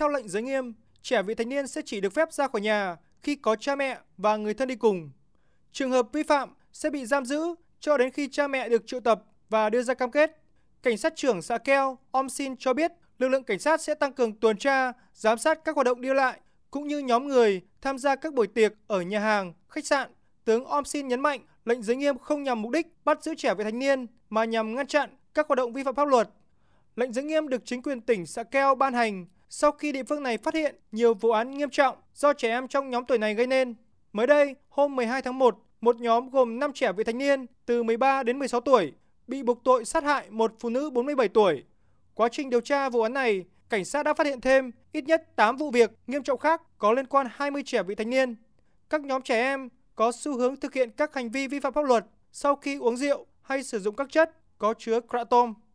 Theo lệnh giới nghiêm, trẻ vị thành niên sẽ chỉ được phép ra khỏi nhà khi có cha mẹ và người thân đi cùng. Trường hợp vi phạm sẽ bị giam giữ cho đến khi cha mẹ được triệu tập và đưa ra cam kết. Cảnh sát trưởng xã Keo, Om Sin cho biết lực lượng cảnh sát sẽ tăng cường tuần tra, giám sát các hoạt động đi lại cũng như nhóm người tham gia các buổi tiệc ở nhà hàng, khách sạn. Tướng Om Sin nhấn mạnh lệnh giới nghiêm không nhằm mục đích bắt giữ trẻ vị thành niên mà nhằm ngăn chặn các hoạt động vi phạm pháp luật. Lệnh giới nghiêm được chính quyền tỉnh xã Keo ban hành sau khi địa phương này phát hiện nhiều vụ án nghiêm trọng do trẻ em trong nhóm tuổi này gây nên. Mới đây, hôm 12 tháng 1, một nhóm gồm 5 trẻ vị thành niên từ 13 đến 16 tuổi bị buộc tội sát hại một phụ nữ 47 tuổi. Quá trình điều tra vụ án này, cảnh sát đã phát hiện thêm ít nhất 8 vụ việc nghiêm trọng khác có liên quan 20 trẻ vị thành niên. Các nhóm trẻ em có xu hướng thực hiện các hành vi vi phạm pháp luật sau khi uống rượu hay sử dụng các chất có chứa kratom.